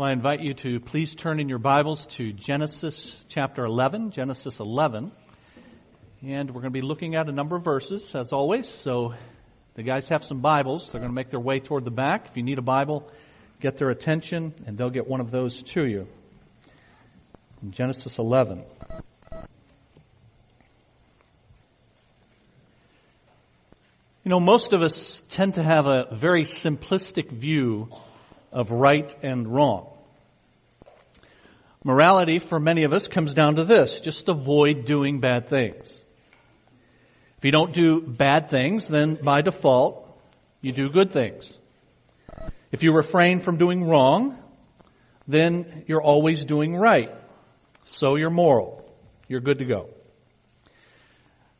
Well, I invite you to please turn in your Bibles to Genesis chapter 11, Genesis 11. And we're going to be looking at a number of verses, as always. So the guys have some Bibles. They're going to make their way toward the back. If you need a Bible, get their attention, and they'll get one of those to you. In Genesis 11. You know, most of us tend to have a very simplistic view of right and wrong. Morality for many of us comes down to this, just avoid doing bad things. If you don't do bad things, then by default, you do good things. If you refrain from doing wrong, then you're always doing right. So you're moral. You're good to go.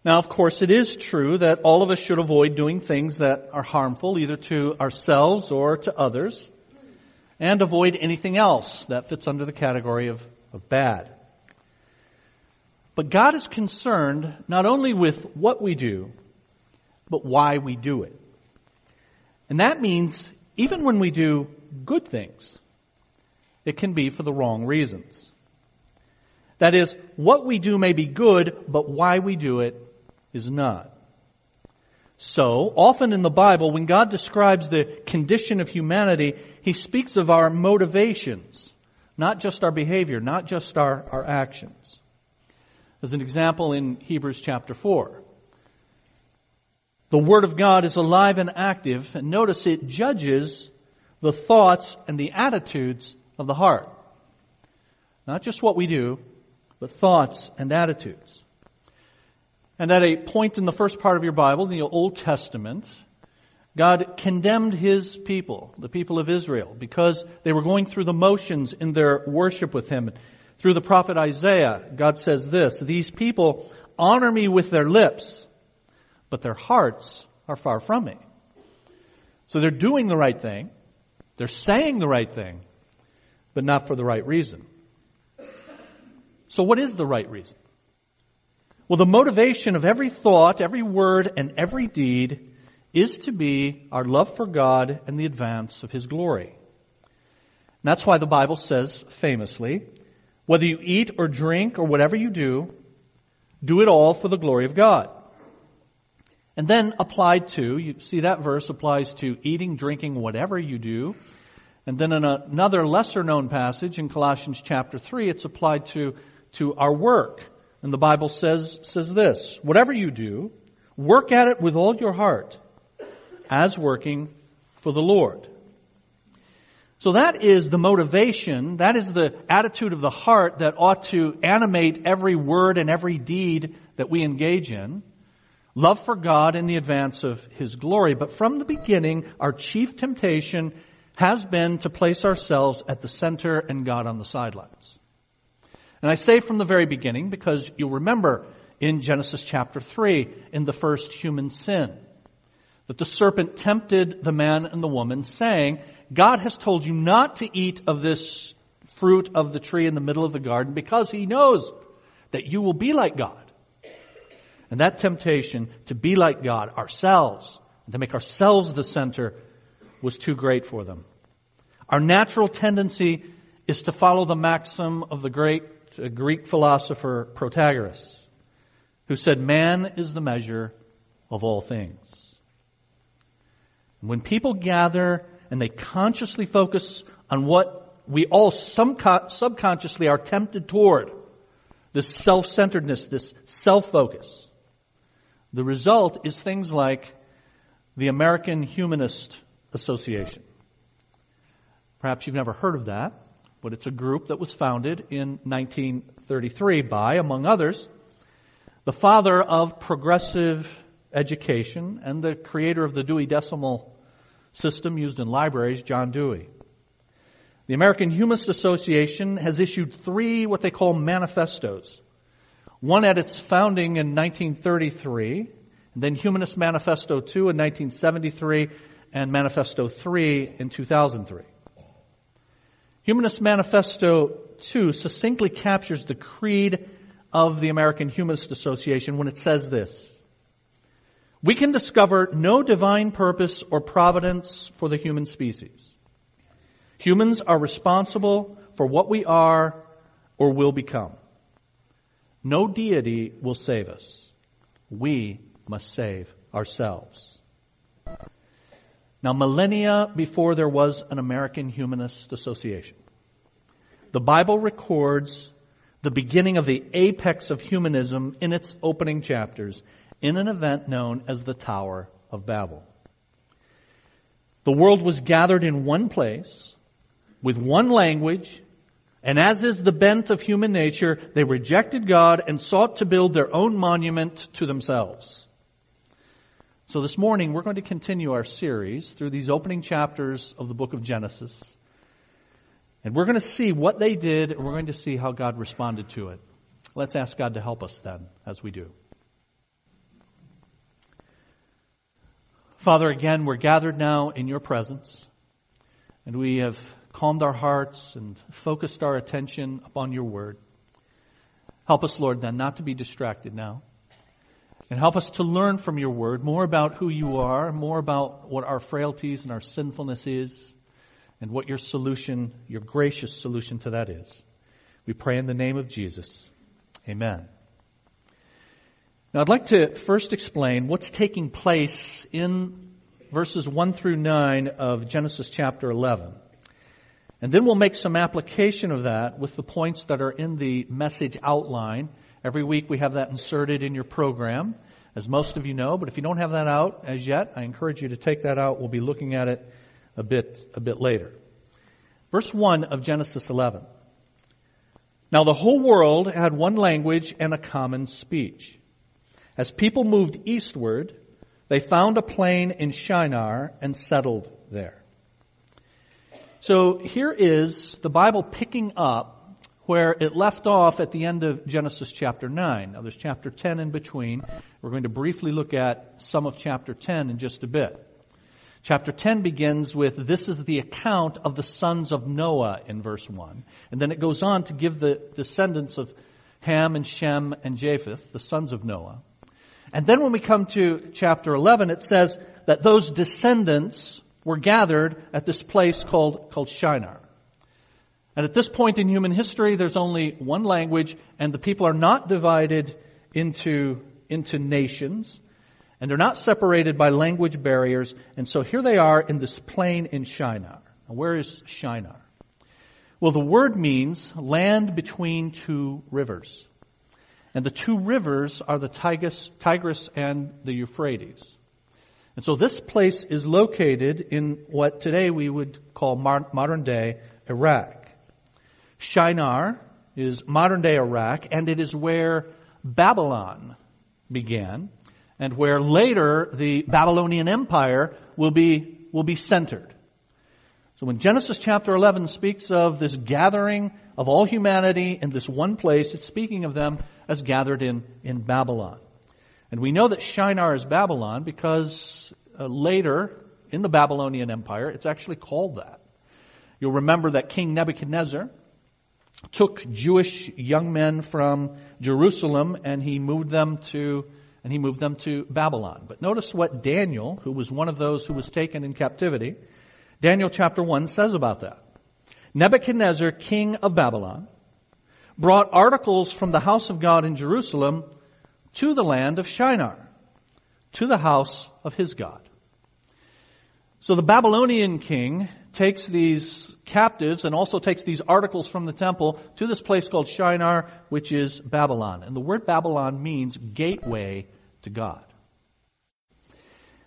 Now, of course, it is true that all of us should avoid doing things that are harmful either to ourselves or to others and avoid anything else that fits under the category of, of bad. But God is concerned not only with what we do, but why we do it. And that means even when we do good things, it can be for the wrong reasons. That is, what we do may be good, but why we do it is not. So, often in the Bible, when God describes the condition of humanity, He speaks of our motivations, not just our behavior, not just our, our actions. As an example in Hebrews chapter 4. The Word of God is alive and active, and notice it judges the thoughts and the attitudes of the heart. Not just what we do, but thoughts and attitudes. And at a point in the first part of your Bible, in the Old Testament, God condemned His people, the people of Israel, because they were going through the motions in their worship with Him. Through the prophet Isaiah, God says this, these people honor me with their lips, but their hearts are far from me. So they're doing the right thing, they're saying the right thing, but not for the right reason. So what is the right reason? Well, the motivation of every thought, every word, and every deed is to be our love for God and the advance of His glory. And that's why the Bible says famously, whether you eat or drink or whatever you do, do it all for the glory of God. And then applied to, you see that verse applies to eating, drinking, whatever you do. And then in another lesser known passage in Colossians chapter 3, it's applied to, to our work. And the Bible says, says this, whatever you do, work at it with all your heart, as working for the Lord. So that is the motivation, that is the attitude of the heart that ought to animate every word and every deed that we engage in. Love for God in the advance of His glory. But from the beginning, our chief temptation has been to place ourselves at the center and God on the sidelines. And I say from the very beginning because you'll remember in Genesis chapter 3 in the first human sin that the serpent tempted the man and the woman saying, God has told you not to eat of this fruit of the tree in the middle of the garden because he knows that you will be like God. And that temptation to be like God ourselves, to make ourselves the center was too great for them. Our natural tendency is to follow the maxim of the great uh, Greek philosopher Protagoras, who said, man is the measure of all things. When people gather and they consciously focus on what we all subconsciously are tempted toward, this self-centeredness, this self-focus, the result is things like the American Humanist Association. Perhaps you've never heard of that but it's a group that was founded in 1933 by, among others, the father of progressive education and the creator of the Dewey Decimal System used in libraries, John Dewey. The American Humanist Association has issued three what they call manifestos. One at its founding in 1933, then Humanist Manifesto 2 in 1973, and Manifesto 3 in 2003. Humanist Manifesto 2 succinctly captures the creed of the American Humanist Association when it says this. We can discover no divine purpose or providence for the human species. Humans are responsible for what we are or will become. No deity will save us. We must save ourselves. Now, millennia before there was an American Humanist Association, the Bible records the beginning of the apex of humanism in its opening chapters in an event known as the Tower of Babel. The world was gathered in one place with one language and as is the bent of human nature, they rejected God and sought to build their own monument to themselves. So this morning we're going to continue our series through these opening chapters of the book of Genesis. And we're going to see what they did and we're going to see how God responded to it. Let's ask God to help us then as we do. Father, again, we're gathered now in your presence and we have calmed our hearts and focused our attention upon your word. Help us, Lord, then not to be distracted now. And help us to learn from your word more about who you are, more about what our frailties and our sinfulness is, and what your solution, your gracious solution to that is. We pray in the name of Jesus. Amen. Now I'd like to first explain what's taking place in verses 1 through 9 of Genesis chapter 11. And then we'll make some application of that with the points that are in the message outline. Every week we have that inserted in your program, as most of you know, but if you don't have that out as yet, I encourage you to take that out. We'll be looking at it a bit, a bit later. Verse 1 of Genesis 11. Now the whole world had one language and a common speech. As people moved eastward, they found a plain in Shinar and settled there. So here is the Bible picking up where it left off at the end of Genesis chapter 9. Now there's chapter 10 in between. We're going to briefly look at some of chapter 10 in just a bit. Chapter 10 begins with, this is the account of the sons of Noah in verse 1. And then it goes on to give the descendants of Ham and Shem and Japheth, the sons of Noah. And then when we come to chapter 11, it says that those descendants were gathered at this place called, called Shinar. And at this point in human history, there's only one language, and the people are not divided into, into nations, and they're not separated by language barriers, and so here they are in this plain in Shinar. Now where is Shinar? Well, the word means land between two rivers. And the two rivers are the Tigris, Tigris and the Euphrates. And so this place is located in what today we would call modern day Iraq. Shinar is modern day Iraq and it is where Babylon began and where later the Babylonian Empire will be, will be centered. So when Genesis chapter 11 speaks of this gathering of all humanity in this one place, it's speaking of them as gathered in, in Babylon. And we know that Shinar is Babylon because uh, later in the Babylonian Empire, it's actually called that. You'll remember that King Nebuchadnezzar took Jewish young men from Jerusalem and he moved them to and he moved them to Babylon. But notice what Daniel, who was one of those who was taken in captivity, Daniel chapter 1 says about that. Nebuchadnezzar, king of Babylon, brought articles from the house of God in Jerusalem to the land of Shinar, to the house of his God. So the Babylonian king takes these captives and also takes these articles from the temple to this place called Shinar, which is Babylon. And the word Babylon means gateway to God.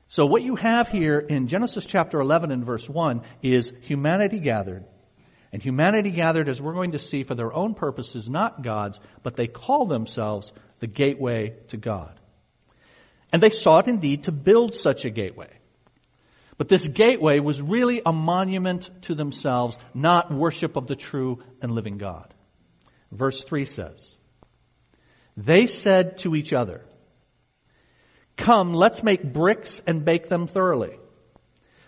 So what you have here in Genesis chapter 11 and verse 1 is humanity gathered and humanity gathered, as we're going to see, for their own purposes, not God's, but they call themselves the gateway to God. And they sought indeed to build such a gateway. But this gateway was really a monument to themselves, not worship of the true and living God. Verse 3 says, They said to each other, Come, let's make bricks and bake them thoroughly.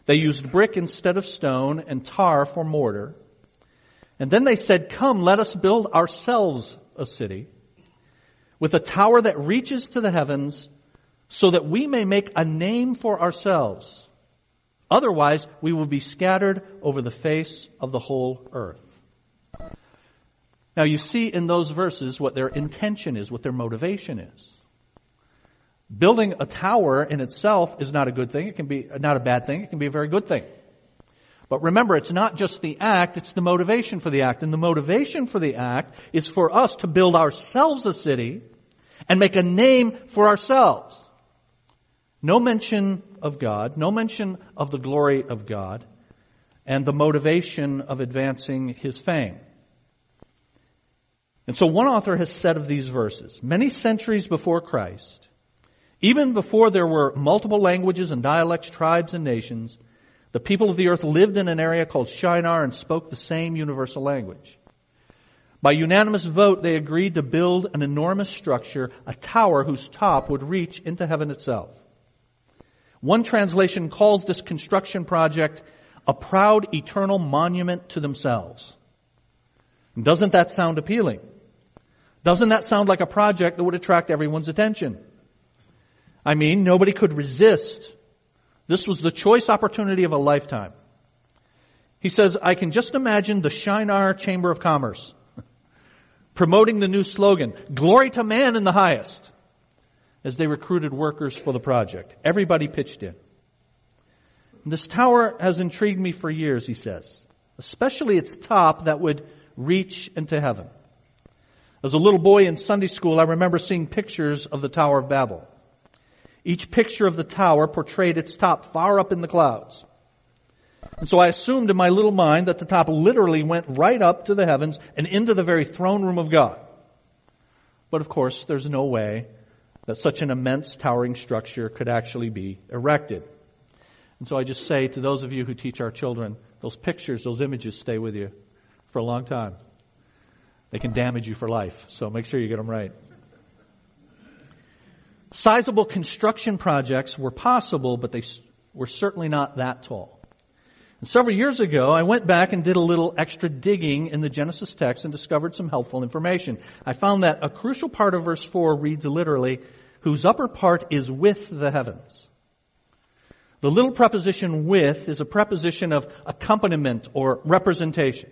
They used brick instead of stone and tar for mortar. And then they said, come, let us build ourselves a city with a tower that reaches to the heavens so that we may make a name for ourselves. Otherwise, we will be scattered over the face of the whole earth. Now you see in those verses what their intention is, what their motivation is. Building a tower in itself is not a good thing. It can be not a bad thing. It can be a very good thing. But remember, it's not just the act, it's the motivation for the act. And the motivation for the act is for us to build ourselves a city and make a name for ourselves. No mention of God, no mention of the glory of God, and the motivation of advancing His fame. And so one author has said of these verses, many centuries before Christ, even before there were multiple languages and dialects, tribes and nations, the people of the earth lived in an area called Shinar and spoke the same universal language. By unanimous vote, they agreed to build an enormous structure, a tower whose top would reach into heaven itself. One translation calls this construction project a proud eternal monument to themselves. Doesn't that sound appealing? Doesn't that sound like a project that would attract everyone's attention? I mean, nobody could resist. This was the choice opportunity of a lifetime. He says, I can just imagine the Shinar Chamber of Commerce promoting the new slogan, glory to man in the highest, as they recruited workers for the project. Everybody pitched in. This tower has intrigued me for years, he says, especially its top that would reach into heaven. As a little boy in Sunday school, I remember seeing pictures of the Tower of Babel. Each picture of the tower portrayed its top far up in the clouds. And so I assumed in my little mind that the top literally went right up to the heavens and into the very throne room of God. But of course, there's no way that such an immense towering structure could actually be erected. And so I just say to those of you who teach our children, those pictures, those images stay with you for a long time. They can damage you for life, so make sure you get them right. Sizable construction projects were possible, but they were certainly not that tall. And several years ago, I went back and did a little extra digging in the Genesis text and discovered some helpful information. I found that a crucial part of verse 4 reads literally, whose upper part is with the heavens. The little preposition with is a preposition of accompaniment or representation.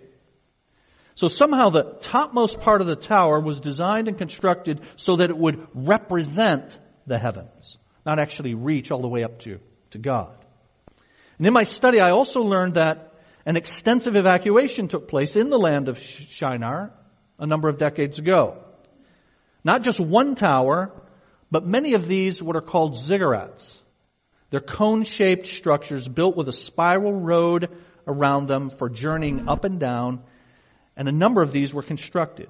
So somehow the topmost part of the tower was designed and constructed so that it would represent the heavens, not actually reach all the way up to, to God. And in my study, I also learned that an extensive evacuation took place in the land of Shinar a number of decades ago. Not just one tower, but many of these what are called ziggurats. They're cone-shaped structures built with a spiral road around them for journeying up and down and a number of these were constructed.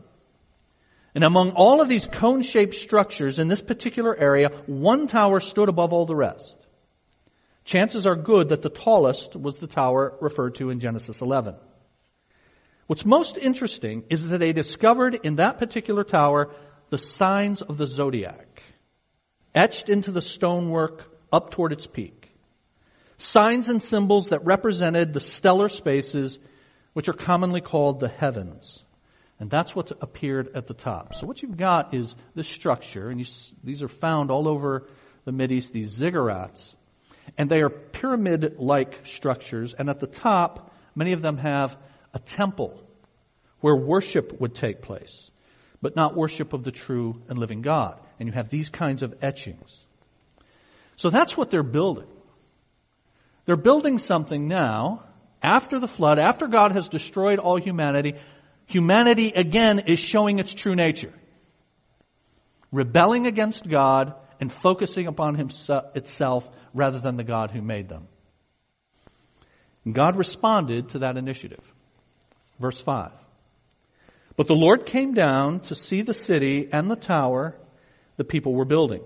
And among all of these cone-shaped structures in this particular area, one tower stood above all the rest. Chances are good that the tallest was the tower referred to in Genesis 11. What's most interesting is that they discovered in that particular tower the signs of the zodiac, etched into the stonework up toward its peak. Signs and symbols that represented the stellar spaces which are commonly called the heavens. And that's what appeared at the top. So what you've got is this structure, and you, these are found all over the Mideast, these ziggurats. And they are pyramid-like structures, and at the top, many of them have a temple where worship would take place, but not worship of the true and living God. And you have these kinds of etchings. So that's what they're building. They're building something now after the flood, after God has destroyed all humanity, humanity again is showing its true nature. Rebelling against God and focusing upon himself, itself rather than the God who made them. And God responded to that initiative. Verse 5. But the Lord came down to see the city and the tower the people were building.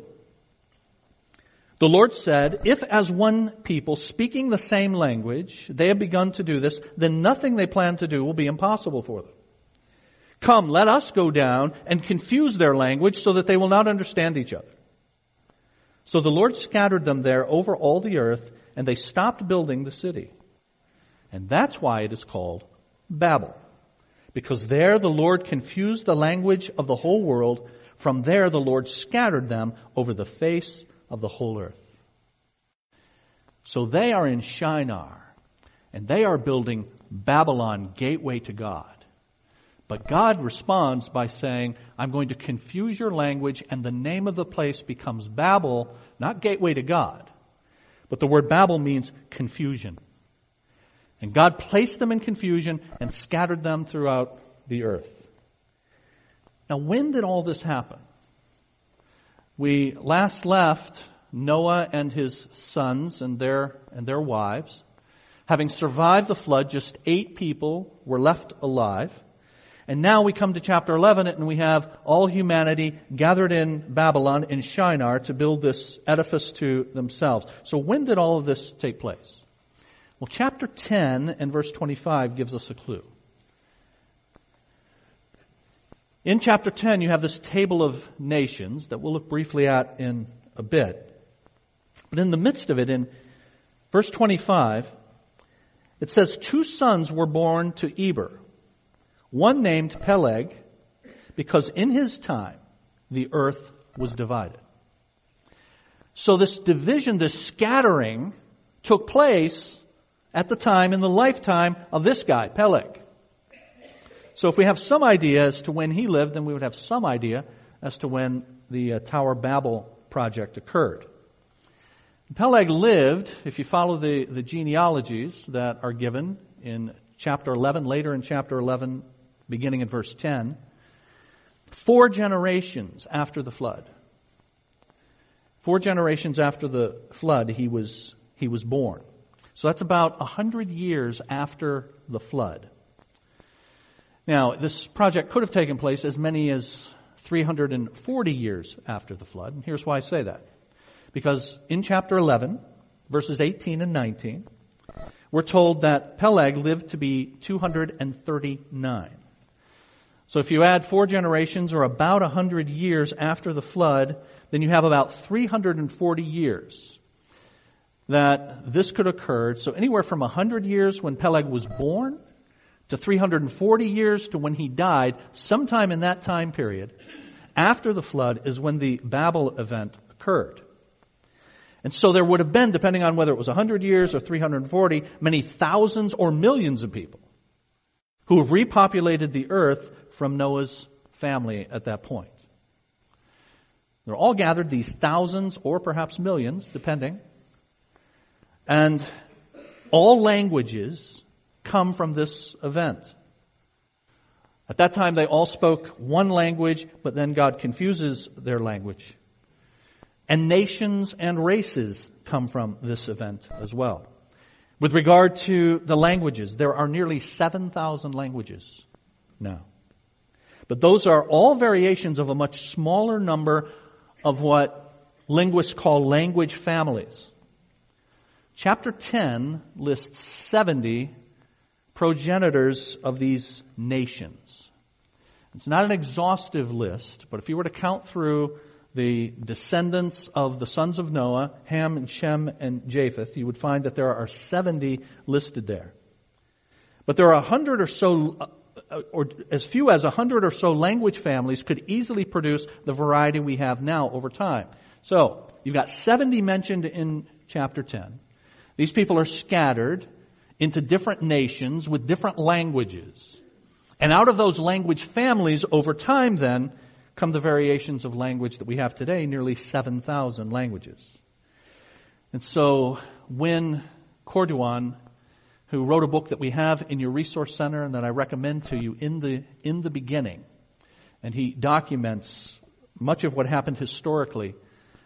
The Lord said, if as one people speaking the same language, they have begun to do this, then nothing they plan to do will be impossible for them. Come, let us go down and confuse their language so that they will not understand each other. So the Lord scattered them there over all the earth and they stopped building the city. And that's why it is called Babel. Because there the Lord confused the language of the whole world. From there the Lord scattered them over the face of the whole earth. So they are in Shinar, and they are building Babylon, gateway to God. But God responds by saying, I'm going to confuse your language, and the name of the place becomes Babel, not gateway to God. But the word Babel means confusion. And God placed them in confusion and scattered them throughout the earth. Now, when did all this happen? We last left Noah and his sons and their, and their wives. Having survived the flood, just eight people were left alive. And now we come to chapter 11 and we have all humanity gathered in Babylon in Shinar to build this edifice to themselves. So when did all of this take place? Well, chapter 10 and verse 25 gives us a clue. In chapter 10, you have this table of nations that we'll look briefly at in a bit. But in the midst of it, in verse 25, it says, Two sons were born to Eber, one named Peleg, because in his time the earth was divided. So this division, this scattering, took place at the time in the lifetime of this guy, Peleg. So if we have some idea as to when he lived, then we would have some idea as to when the uh, Tower Babel project occurred. Peleg lived, if you follow the, the genealogies that are given in chapter 11, later in chapter 11, beginning in verse 10, four generations after the flood. Four generations after the flood, he was, he was born. So that's about a hundred years after the flood. Now, this project could have taken place as many as 340 years after the flood. And here's why I say that. Because in chapter 11, verses 18 and 19, we're told that Peleg lived to be 239. So if you add four generations or about 100 years after the flood, then you have about 340 years that this could occur. So anywhere from 100 years when Peleg was born to 340 years to when he died, sometime in that time period, after the flood is when the Babel event occurred. And so there would have been, depending on whether it was 100 years or 340, many thousands or millions of people who have repopulated the earth from Noah's family at that point. They're all gathered, these thousands or perhaps millions, depending. And all languages come from this event. At that time, they all spoke one language, but then God confuses their language. And nations and races come from this event as well. With regard to the languages, there are nearly 7,000 languages now. But those are all variations of a much smaller number of what linguists call language families. Chapter 10 lists 70 progenitors of these nations. It's not an exhaustive list, but if you were to count through the descendants of the sons of Noah, Ham and Shem and Japheth, you would find that there are 70 listed there. But there are a hundred or so, Uh, or as few as a hundred or so language families could easily produce the variety we have now over time. So, you've got 70 mentioned in chapter 10. These people are scattered into different nations with different languages. And out of those language families over time then, come the variations of language that we have today, nearly 7,000 languages. And so when Corduan, who wrote a book that we have in your resource center and that I recommend to you in the, in the beginning, and he documents much of what happened historically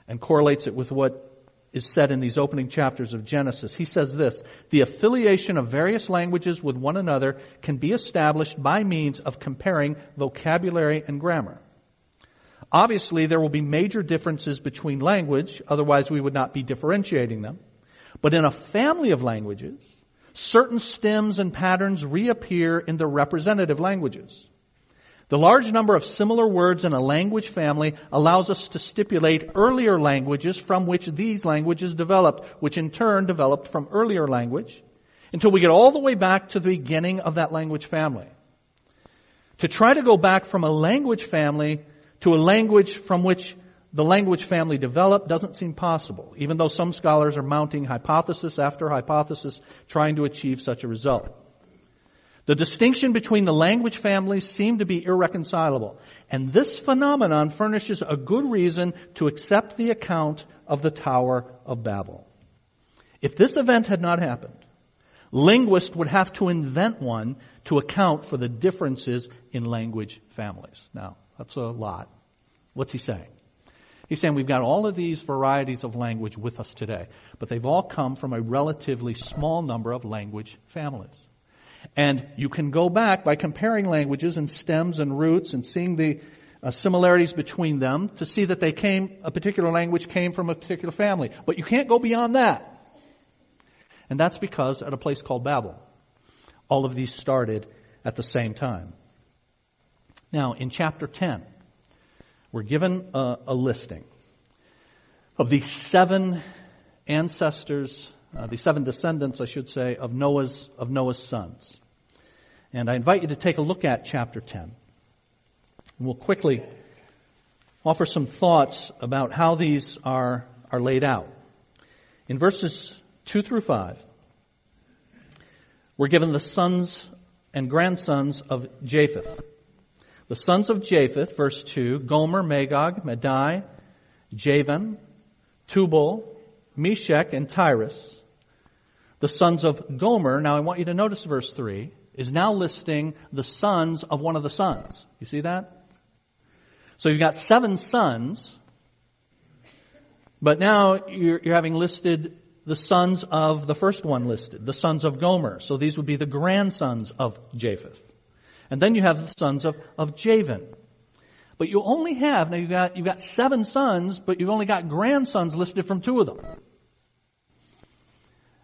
and correlates it with what is said in these opening chapters of Genesis. He says this, the affiliation of various languages with one another can be established by means of comparing vocabulary and grammar. Obviously, there will be major differences between language, otherwise we would not be differentiating them. But in a family of languages, certain stems and patterns reappear in the representative languages. The large number of similar words in a language family allows us to stipulate earlier languages from which these languages developed, which in turn developed from earlier language, until we get all the way back to the beginning of that language family. To try to go back from a language family to a language from which the language family developed doesn't seem possible, even though some scholars are mounting hypothesis after hypothesis trying to achieve such a result. The distinction between the language families seem to be irreconcilable, and this phenomenon furnishes a good reason to accept the account of the Tower of Babel. If this event had not happened, linguists would have to invent one to account for the differences in language families. Now, that's a lot. What's he saying? He's saying we've got all of these varieties of language with us today, but they've all come from a relatively small number of language families. And you can go back by comparing languages and stems and roots and seeing the uh, similarities between them to see that they came, a particular language came from a particular family. But you can't go beyond that. And that's because at a place called Babel, all of these started at the same time. Now, in chapter 10, we're given a, a listing of the seven ancestors, uh, the seven descendants, I should say, of Noah's, of Noah's sons. And I invite you to take a look at chapter 10. And we'll quickly offer some thoughts about how these are, are laid out. In verses 2 through 5, we're given the sons and grandsons of Japheth. The sons of Japheth, verse 2, Gomer, Magog, Madai, Javan, Tubal, Meshech, and Tiras. The sons of Gomer, now I want you to notice verse 3, is now listing the sons of one of the sons. You see that? So you've got seven sons, but now you're, you're having listed the sons of the first one listed, the sons of Gomer. So these would be the grandsons of Japheth. And then you have the sons of, of Javan. But you only have, now you've got, you've got seven sons, but you've only got grandsons listed from two of them.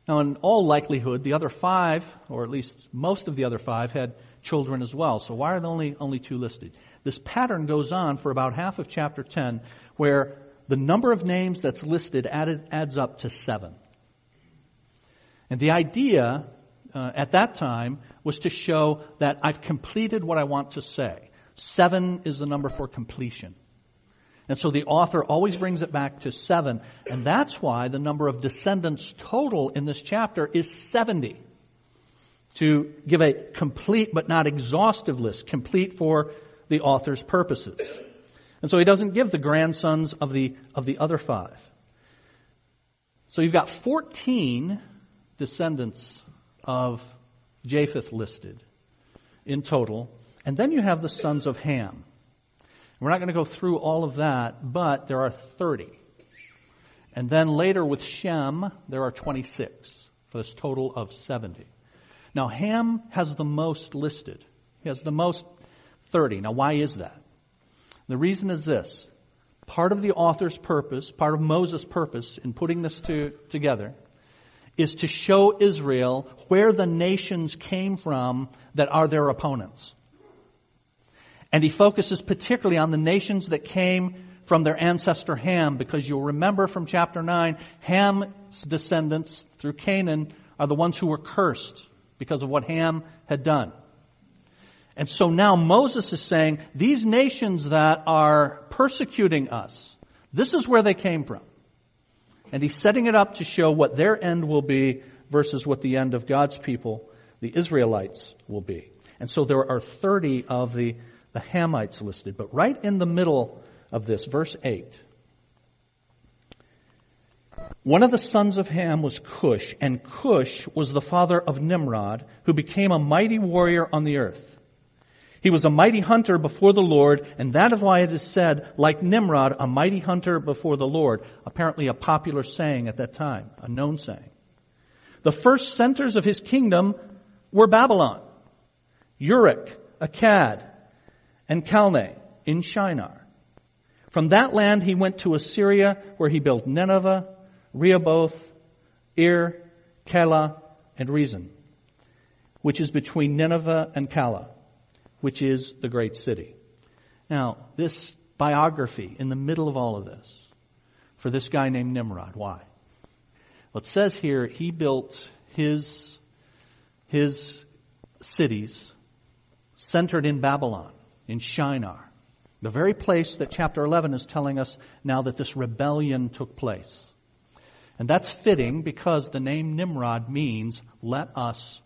Now, in all likelihood, the other five, or at least most of the other five, had children as well. So why are there only, only two listed? This pattern goes on for about half of chapter 10, where the number of names that's listed added, adds up to seven. And the idea uh, at that time was to show that I've completed what I want to say. Seven is the number for completion. And so the author always brings it back to seven. And that's why the number of descendants total in this chapter is 70. To give a complete but not exhaustive list, complete for the author's purposes. And so he doesn't give the grandsons of the, of the other five. So you've got 14 descendants of Japheth listed in total. And then you have the sons of Ham. We're not going to go through all of that, but there are 30. And then later with Shem, there are 26 for this total of 70. Now Ham has the most listed. He has the most 30. Now why is that? The reason is this. Part of the author's purpose, part of Moses' purpose in putting this to, together is to show Israel where the nations came from that are their opponents. And he focuses particularly on the nations that came from their ancestor Ham, because you'll remember from chapter 9, Ham's descendants through Canaan are the ones who were cursed because of what Ham had done. And so now Moses is saying, these nations that are persecuting us, this is where they came from. And he's setting it up to show what their end will be versus what the end of God's people, the Israelites, will be. And so there are 30 of the, the Hamites listed. But right in the middle of this, verse 8, one of the sons of Ham was Cush, and Cush was the father of Nimrod, who became a mighty warrior on the earth. He was a mighty hunter before the Lord, and that is why it is said, like Nimrod, a mighty hunter before the Lord. Apparently a popular saying at that time, a known saying. The first centers of his kingdom were Babylon, Uruk, Akkad, and Calneh in Shinar. From that land he went to Assyria, where he built Nineveh, Rehoboth, Ir, Calah, and Resen, which is between Nineveh and Calah which is the great city. Now, this biography in the middle of all of this for this guy named Nimrod. Why? Well, it says here he built his, his cities centered in Babylon, in Shinar. The very place that chapter 11 is telling us now that this rebellion took place. And that's fitting because the name Nimrod means let us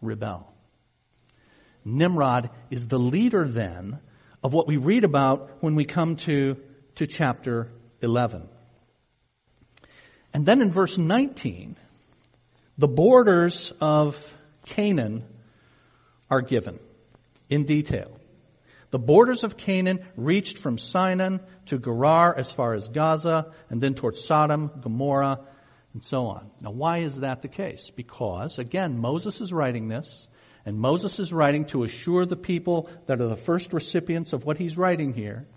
rebel. Nimrod is the leader then of what we read about when we come to, to chapter 11. And then in verse 19, the borders of Canaan are given in detail. The borders of Canaan reached from Sidon to Gerar as far as Gaza and then towards Sodom, Gomorrah, and so on. Now why is that the case? Because again, Moses is writing this and Moses is writing to assure the people that are the first recipients of what he's writing here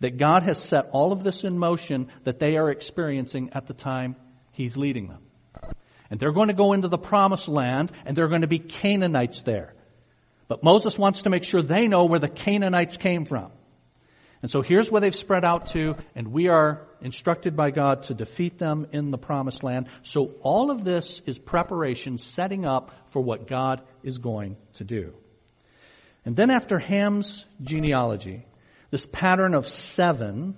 that God has set all of this in motion that they are experiencing at the time he's leading them. And they're going to go into the promised land and there are going to be Canaanites there. But Moses wants to make sure they know where the Canaanites came from. And so here's where they've spread out to, and we are instructed by God to defeat them in the promised land. So all of this is preparation, setting up for what God is going to do. And then after Ham's genealogy, this pattern of seven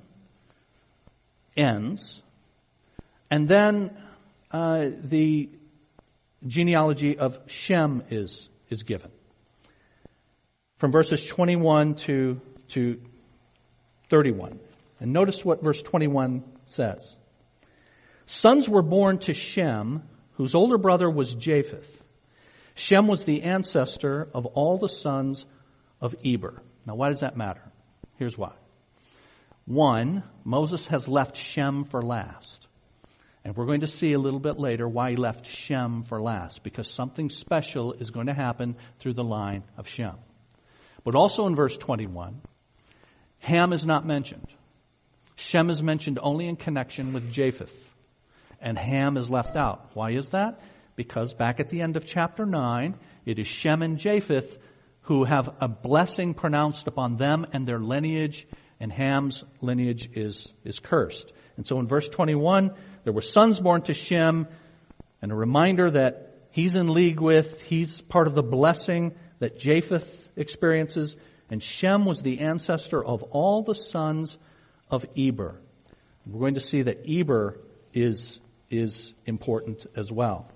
ends, and then uh, the genealogy of Shem is is given from verses 21 to, to 31. And notice what verse 21 says. Sons were born to Shem, whose older brother was Japheth. Shem was the ancestor of all the sons of Eber. Now why does that matter? Here's why. One, Moses has left Shem for last. And we're going to see a little bit later why he left Shem for last, because something special is going to happen through the line of Shem. But also in verse 21, Ham is not mentioned. Shem is mentioned only in connection with Japheth. And Ham is left out. Why is that? Because back at the end of chapter 9, it is Shem and Japheth who have a blessing pronounced upon them and their lineage, and Ham's lineage is, is cursed. And so in verse 21, there were sons born to Shem, and a reminder that he's in league with, he's part of the blessing that Japheth experiences, and Shem was the ancestor of all the sons of Eber. We're going to see that Eber is, is important as well.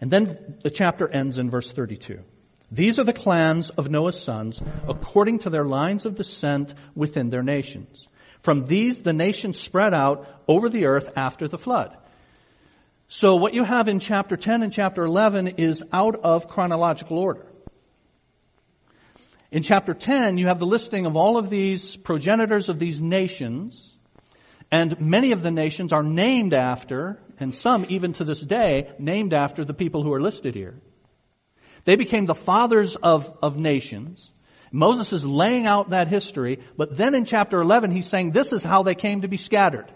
And then the chapter ends in verse 32. These are the clans of Noah's sons according to their lines of descent within their nations. From these the nations spread out over the earth after the flood. So what you have in chapter 10 and chapter 11 is out of chronological order. In chapter 10, you have the listing of all of these progenitors of these nations, and many of the nations are named after, and some even to this day, named after the people who are listed here. They became the fathers of, of nations. Moses is laying out that history, but then in chapter 11 he's saying this is how they came to be scattered.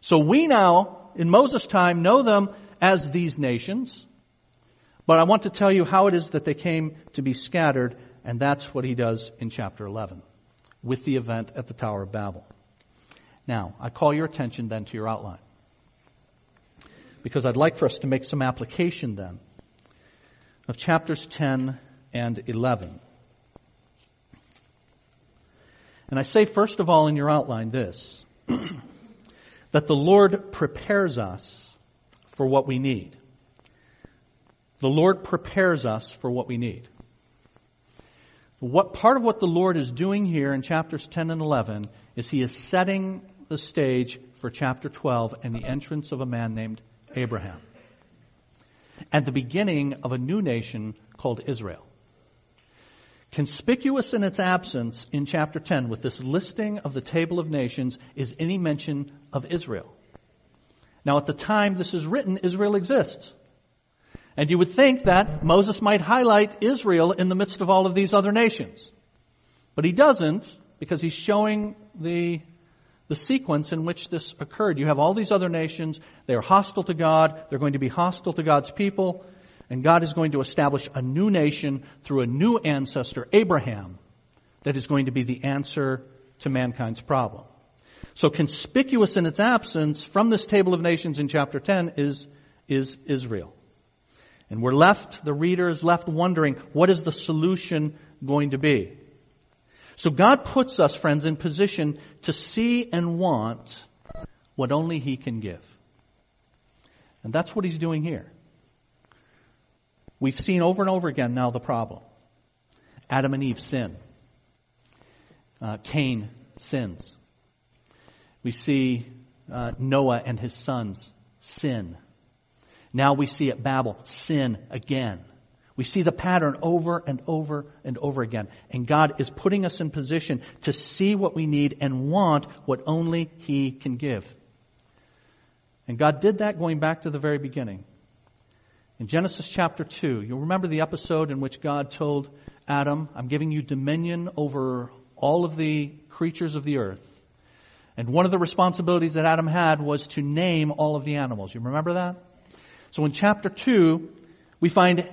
So we now, in Moses' time, know them as these nations, but I want to tell you how it is that they came to be scattered, and that's what he does in chapter 11 with the event at the Tower of Babel. Now, I call your attention then to your outline. Because I'd like for us to make some application then of chapters 10 and 11. And I say first of all in your outline this, that the Lord prepares us for what we need. The Lord prepares us for what we need. What part of what the Lord is doing here in chapters 10 and 11 is he is setting the stage for chapter 12 and the entrance of a man named Abraham. And the beginning of a new nation called Israel. Conspicuous in its absence in chapter 10 with this listing of the table of nations is any mention of Israel. Now at the time this is written, Israel exists. And you would think that Moses might highlight Israel in the midst of all of these other nations. But he doesn't because he's showing the, the sequence in which this occurred. You have all these other nations. They are hostile to God. They're going to be hostile to God's people. And God is going to establish a new nation through a new ancestor, Abraham, that is going to be the answer to mankind's problem. So conspicuous in its absence from this table of nations in chapter 10 is, is Israel. And we're left, the reader is left wondering, what is the solution going to be? So God puts us, friends, in position to see and want what only He can give. And that's what He's doing here. We've seen over and over again now the problem. Adam and Eve sin. Uh, Cain sins. We see uh, Noah and his sons sin. Now we see at Babel sin again. We see the pattern over and over and over again. And God is putting us in position to see what we need and want what only He can give. And God did that going back to the very beginning. In Genesis chapter 2, you'll remember the episode in which God told Adam, I'm giving you dominion over all of the creatures of the earth. And one of the responsibilities that Adam had was to name all of the animals. You remember that? So in chapter 2, we find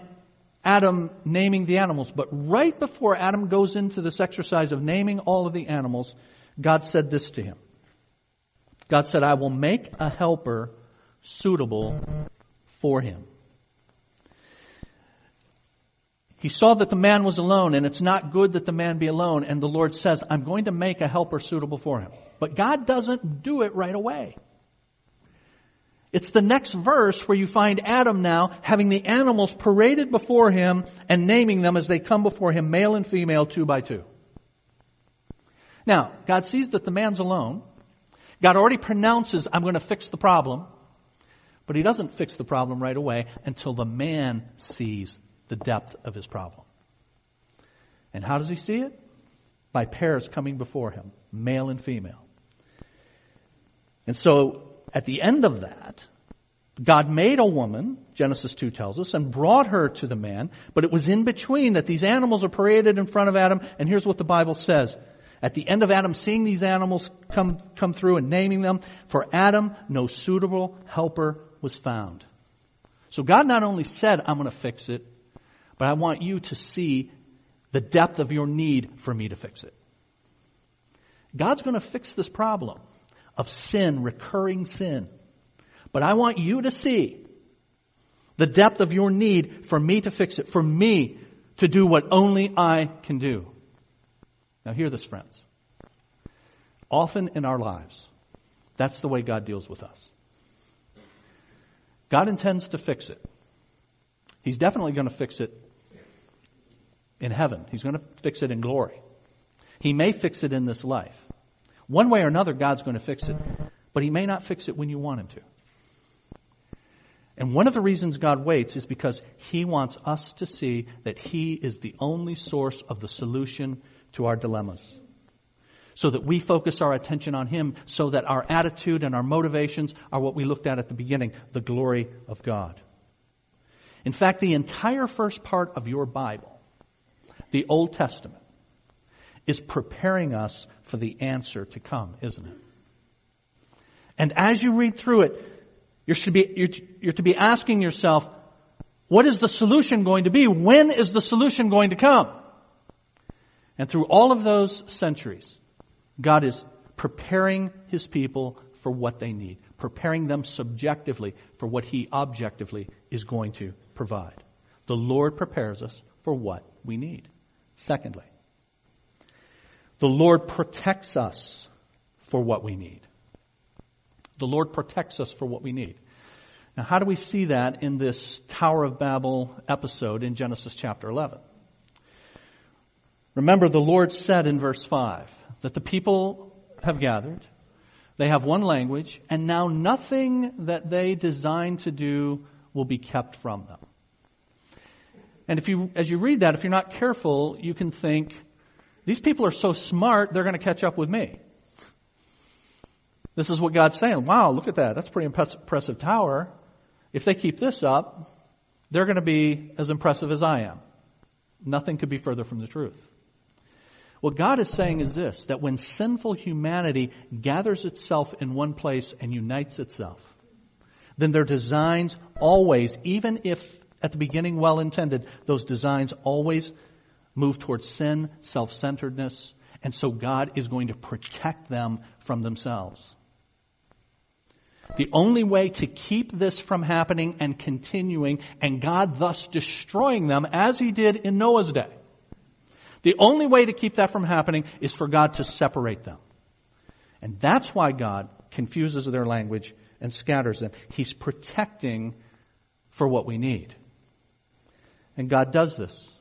Adam naming the animals. But right before Adam goes into this exercise of naming all of the animals, God said this to him. God said, I will make a helper suitable for him. He saw that the man was alone and it's not good that the man be alone. And the Lord says, I'm going to make a helper suitable for him. But God doesn't do it right away. It's the next verse where you find Adam now having the animals paraded before him and naming them as they come before him, male and female, two by two. Now, God sees that the man's alone. God already pronounces, I'm going to fix the problem. But he doesn't fix the problem right away until the man sees the depth of his problem. And how does he see it? By pairs coming before him, male and female. And so at the end of that, God made a woman, Genesis 2 tells us, and brought her to the man, but it was in between that these animals are paraded in front of Adam, and here's what the Bible says. At the end of Adam seeing these animals come, come through and naming them, for Adam no suitable helper was found. So God not only said, I'm going to fix it, but I want you to see the depth of your need for me to fix it. God's going to fix this problem of sin, recurring sin. But I want you to see the depth of your need for me to fix it, for me to do what only I can do. Now hear this, friends. Often in our lives, that's the way God deals with us. God intends to fix it. He's definitely going to fix it in heaven. He's going to fix it in glory. He may fix it in this life. One way or another, God's going to fix it, but He may not fix it when you want Him to. And one of the reasons God waits is because He wants us to see that He is the only source of the solution to our dilemmas. So that we focus our attention on Him, so that our attitude and our motivations are what we looked at at the beginning, the glory of God. In fact, the entire first part of your Bible, the Old Testament, is preparing us for the answer to come, isn't it? And as you read through it, you're to be, you're you're to be asking yourself, what is the solution going to be? When is the solution going to come? And through all of those centuries, God is preparing His people for what they need, preparing them subjectively for what He objectively is going to provide. The Lord prepares us for what we need. Secondly, the Lord protects us for what we need. The Lord protects us for what we need. Now, how do we see that in this Tower of Babel episode in Genesis chapter 11? Remember, the Lord said in verse 5 that the people have gathered, they have one language, and now nothing that they design to do will be kept from them. And if you, as you read that, if you're not careful, you can think, these people are so smart, they're going to catch up with me. This is what God's saying. Wow, look at that. That's a pretty impressive tower. If they keep this up, they're going to be as impressive as I am. Nothing could be further from the truth. What God is saying is this, that when sinful humanity gathers itself in one place and unites itself, then their designs always, even if at the beginning well intended, those designs always move towards sin, self-centeredness, and so God is going to protect them from themselves. The only way to keep this from happening and continuing, and God thus destroying them, as He did in Noah's day, The only way to keep that from happening is for God to separate them. And that's why God confuses their language and scatters them. He's protecting for what we need. And God does this.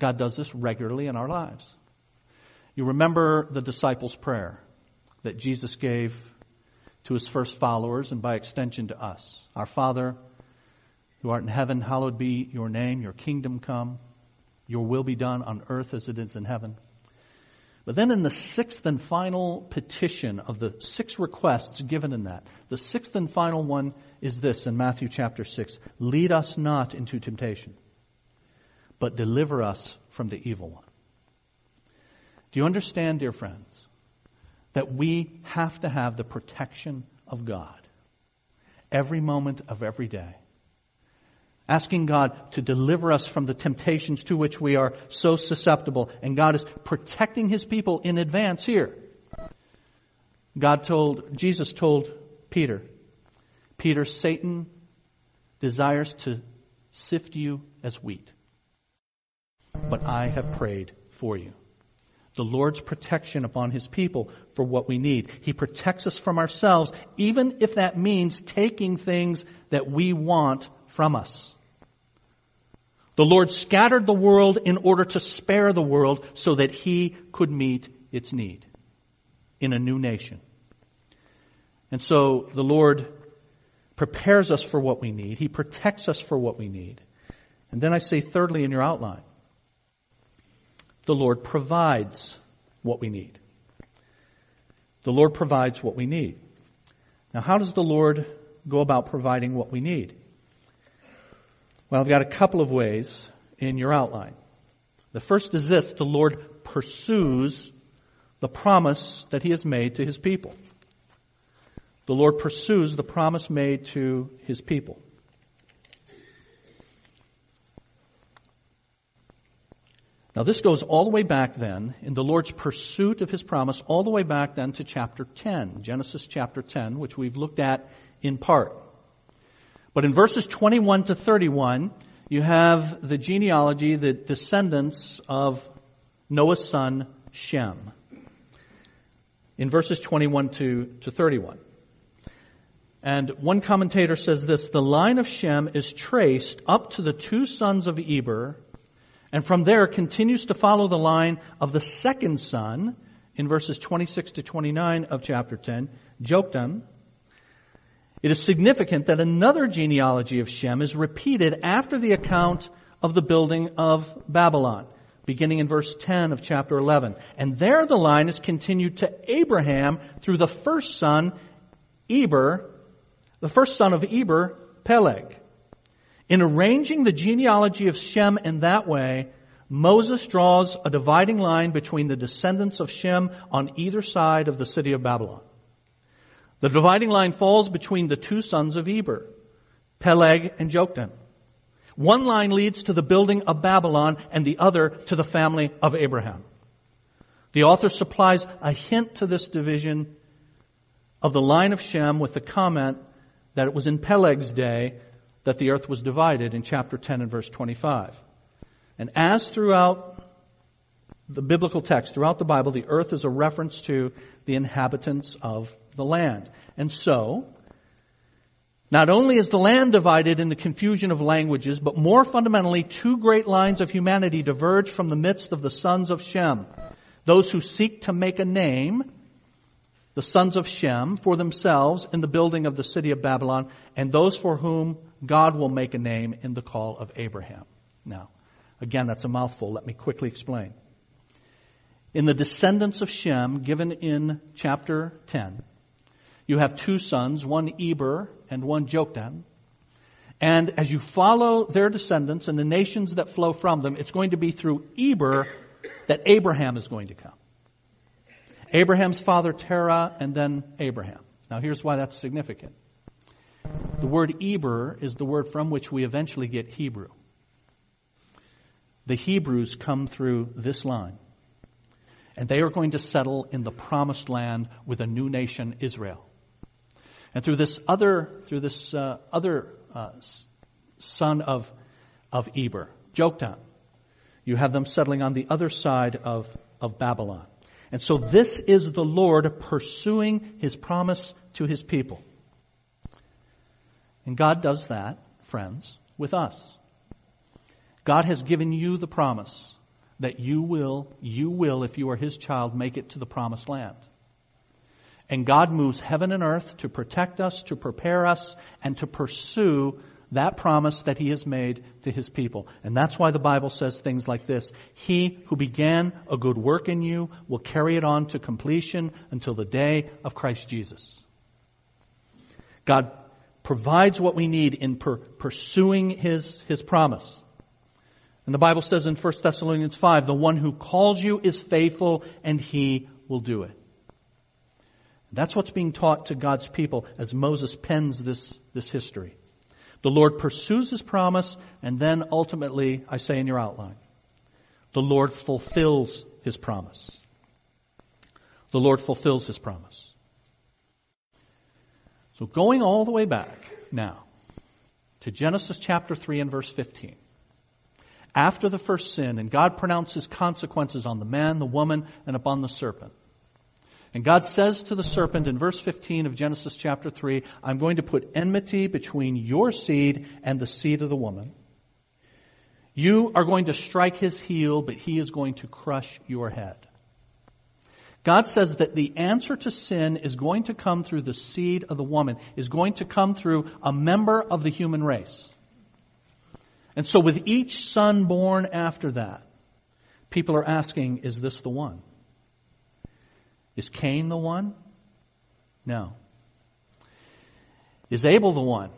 God does this regularly in our lives. You remember the disciples' prayer that Jesus gave to his first followers and by extension to us. Our Father, who art in heaven, hallowed be your name, your kingdom come, your will be done on earth as it is in heaven. But then in the sixth and final petition of the six requests given in that, the sixth and final one is this in Matthew chapter six. Lead us not into temptation, but deliver us from the evil one. Do you understand, dear friends, that we have to have the protection of God every moment of every day? asking God to deliver us from the temptations to which we are so susceptible. And God is protecting His people in advance here. God told, Jesus told Peter, Peter, Satan desires to sift you as wheat. But I have prayed for you. The Lord's protection upon His people for what we need. He protects us from ourselves, even if that means taking things that we want from us. The Lord scattered the world in order to spare the world so that He could meet its need in a new nation. And so the Lord prepares us for what we need. He protects us for what we need. And then I say thirdly in your outline, the Lord provides what we need. The Lord provides what we need. Now how does the Lord go about providing what we need? Well, I've got a couple of ways in your outline. The first is this, the Lord pursues the promise that He has made to His people. The Lord pursues the promise made to His people. Now this goes all the way back then, in the Lord's pursuit of His promise, all the way back then to chapter 10, Genesis chapter 10, which we've looked at in part. But in verses 21 to 31, you have the genealogy, the descendants of Noah's son Shem. In verses 21 to, to 31. And one commentator says this, the line of Shem is traced up to the two sons of Eber, and from there continues to follow the line of the second son in verses 26 to 29 of chapter 10, Joktan, it is significant that another genealogy of Shem is repeated after the account of the building of Babylon, beginning in verse 10 of chapter 11. And there the line is continued to Abraham through the first son, Eber, the first son of Eber, Peleg. In arranging the genealogy of Shem in that way, Moses draws a dividing line between the descendants of Shem on either side of the city of Babylon. The dividing line falls between the two sons of Eber, Peleg and Joktan. One line leads to the building of Babylon and the other to the family of Abraham. The author supplies a hint to this division of the line of Shem with the comment that it was in Peleg's day that the earth was divided in chapter 10 and verse 25. And as throughout the biblical text, throughout the Bible, the earth is a reference to the inhabitants of the land. And so, not only is the land divided in the confusion of languages, but more fundamentally, two great lines of humanity diverge from the midst of the sons of Shem. Those who seek to make a name, the sons of Shem, for themselves in the building of the city of Babylon, and those for whom God will make a name in the call of Abraham. Now, again, that's a mouthful. Let me quickly explain. In the descendants of Shem, given in chapter 10, you have two sons, one Eber and one Joktan. And as you follow their descendants and the nations that flow from them, it's going to be through Eber that Abraham is going to come. Abraham's father Terah and then Abraham. Now here's why that's significant. The word Eber is the word from which we eventually get Hebrew. The Hebrews come through this line. And they are going to settle in the promised land with a new nation, Israel. And through this other, through this uh, other uh, son of of Eber, Joktan, You have them settling on the other side of, of Babylon. And so this is the Lord pursuing His promise to His people. And God does that, friends, with us. God has given you the promise that you will, you will, if you are His child, make it to the promised land. And God moves heaven and earth to protect us, to prepare us, and to pursue that promise that He has made to His people. And that's why the Bible says things like this. He who began a good work in you will carry it on to completion until the day of Christ Jesus. God provides what we need in per- pursuing His, His promise. And the Bible says in 1 Thessalonians 5, the one who calls you is faithful and he will do it. That's what's being taught to God's people as Moses pens this, this history. The Lord pursues his promise and then ultimately, I say in your outline, the Lord fulfills his promise. The Lord fulfills his promise. So going all the way back now to Genesis chapter 3 and verse 15 after the first sin, and God pronounces consequences on the man, the woman, and upon the serpent. And God says to the serpent in verse 15 of Genesis chapter 3, I'm going to put enmity between your seed and the seed of the woman. You are going to strike his heel, but he is going to crush your head. God says that the answer to sin is going to come through the seed of the woman, is going to come through a member of the human race. And so with each son born after that, people are asking, is this the one? Is Cain the one? No. Is Abel the one?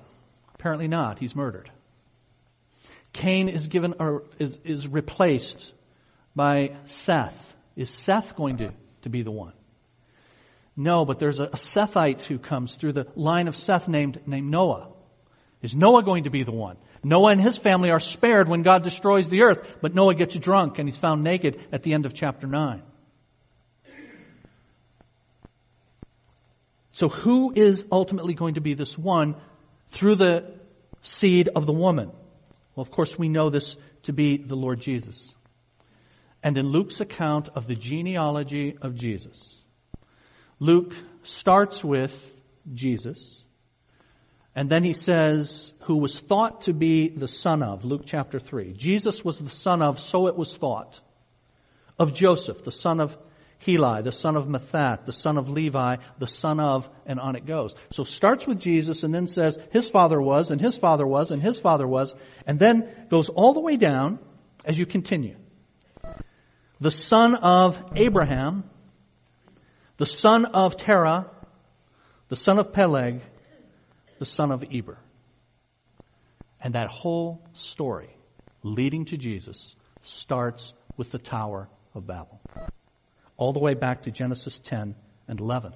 Apparently not. He's murdered. Cain is given or is, is replaced by Seth. Is Seth going to, to be the one? No, but there's a, Sethite who comes through the line of Seth named, named Noah. Is Noah going to be the one? Noah and his family are spared when God destroys the earth, but Noah gets drunk and he's found naked at the end of chapter 9. So who is ultimately going to be this one through the seed of the woman? Well, of course we know this to be the Lord Jesus. And in Luke's account of the genealogy of Jesus, Luke starts with Jesus, and then he says, who was thought to be the son of, Luke chapter 3. Jesus was the son of, so it was thought, of Joseph, the son of Heli, the son of Matthat, the son of Levi, the son of, and on it goes. So starts with Jesus and then says his father was, and his father was, and his father was, and then goes all the way down as you continue. The son of Abraham, the son of Terah, the son of Peleg, the son of Eber. And that whole story leading to Jesus starts with the Tower of Babel. All the way back to Genesis 10 and 11.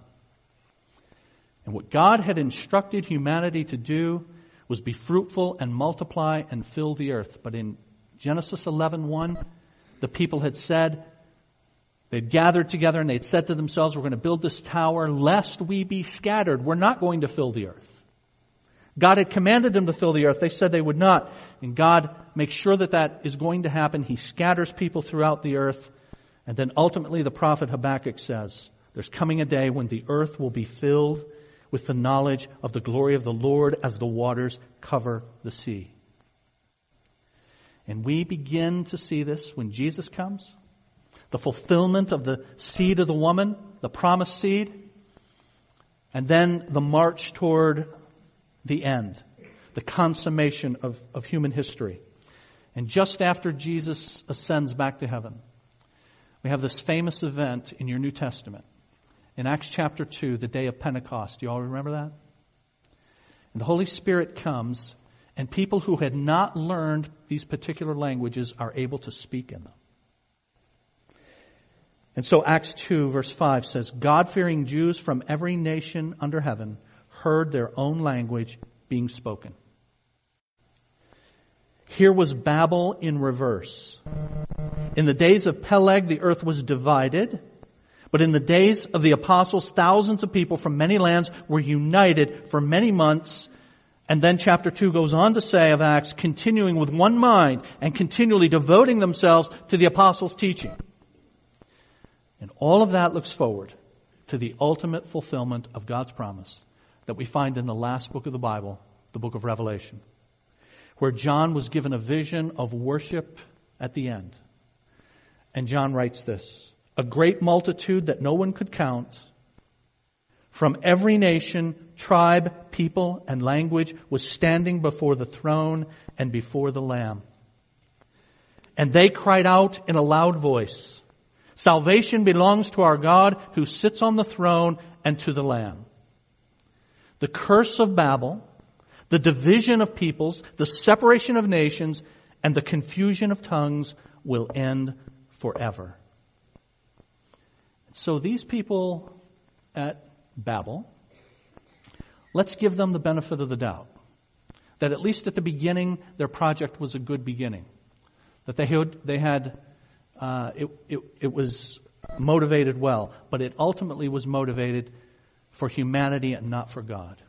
And what God had instructed humanity to do was be fruitful and multiply and fill the earth. But in Genesis 11:1, the people had said, they'd gathered together and they'd said to themselves, we're going to build this tower lest we be scattered. We're not going to fill the earth. God had commanded them to fill the earth. They said they would not. And God makes sure that that is going to happen. He scatters people throughout the earth. And then ultimately the prophet Habakkuk says, there's coming a day when the earth will be filled with the knowledge of the glory of the Lord as the waters cover the sea. And we begin to see this when Jesus comes. The fulfillment of the seed of the woman, the promised seed, and then the march toward the end, the consummation of, of human history. And just after Jesus ascends back to heaven, we have this famous event in your New Testament. In Acts chapter 2, the day of Pentecost. Do you all remember that? And the Holy Spirit comes, and people who had not learned these particular languages are able to speak in them. And so Acts 2 verse 5 says, God-fearing Jews from every nation under heaven heard their own language being spoken. Here was Babel in reverse. In the days of Peleg, the earth was divided. But in the days of the apostles, thousands of people from many lands were united for many months And then chapter 2 goes on to say of Acts, continuing with one mind and continually devoting themselves to the apostles' teaching. And all of that looks forward to the ultimate fulfillment of God's promise that we find in the last book of the Bible, the book of Revelation, where John was given a vision of worship at the end. And John writes this, a great multitude that no one could count from every nation, tribe, people, and language was standing before the throne and before the Lamb. And they cried out in a loud voice, Salvation belongs to our God who sits on the throne and to the Lamb. The curse of Babel, the division of peoples, the separation of nations, and the confusion of tongues will end forever. So these people at Babel, let's give them the benefit of the doubt. That at least at the beginning, their project was a good beginning. That they had, they had uh, it, it, it was motivated well, but it ultimately was motivated for humanity and not for God.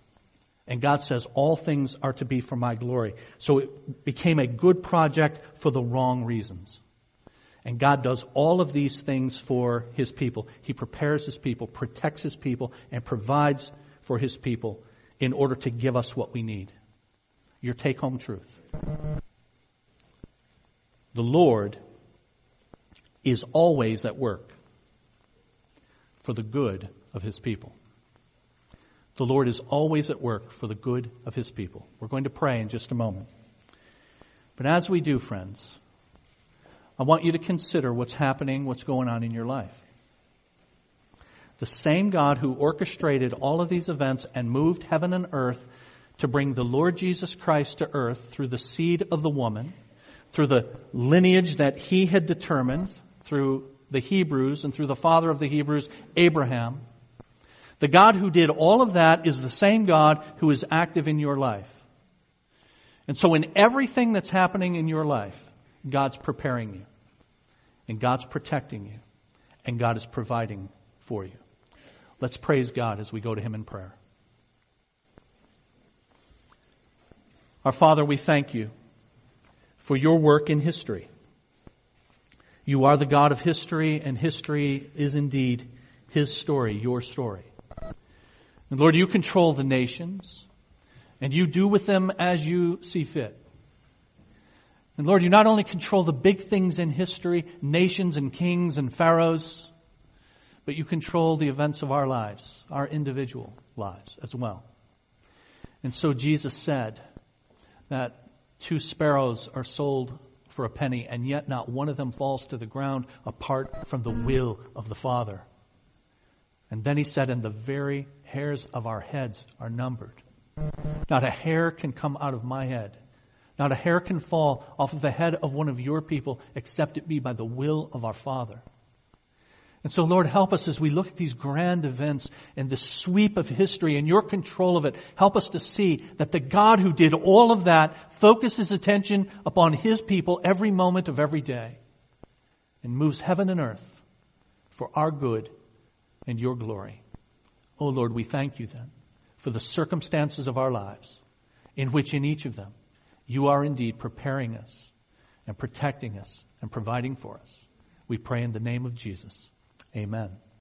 And God says all things are to be for my glory. So it became a good project for the wrong reasons. And God does all of these things for His people. He prepares His people, protects His people, and provides for His people in order to give us what we need. Your take home truth. The Lord is always at work for the good of His people. The Lord is always at work for the good of His people. We're going to pray in just a moment. But as we do, friends, I want you to consider what's happening, what's going on in your life. The same God who orchestrated all of these events and moved heaven and earth to bring the Lord Jesus Christ to earth through the seed of the woman, through the lineage that he had determined, through the Hebrews and through the father of the Hebrews, Abraham, the God who did all of that is the same God who is active in your life. And so in everything that's happening in your life, God's preparing you. And God's protecting you. And God is providing for you. Let's praise God as we go to Him in prayer. Our Father, we thank you for your work in history. You are the God of history, and history is indeed His story, your story. And Lord, you control the nations, and you do with them as you see fit. And Lord, you not only control the big things in history, nations and kings and pharaohs, but you control the events of our lives, our individual lives as well. And so Jesus said that two sparrows are sold for a penny, and yet not one of them falls to the ground apart from the will of the Father. And then he said, and the very hairs of our heads are numbered. Not a hair can come out of my head. Not a hair can fall off of the head of one of your people except it be by the will of our Father. And so Lord, help us as we look at these grand events and the sweep of history and your control of it. Help us to see that the God who did all of that focuses attention upon his people every moment of every day and moves heaven and earth for our good and your glory. Oh Lord, we thank you then for the circumstances of our lives in which in each of them you are indeed preparing us and protecting us and providing for us. We pray in the name of Jesus. Amen.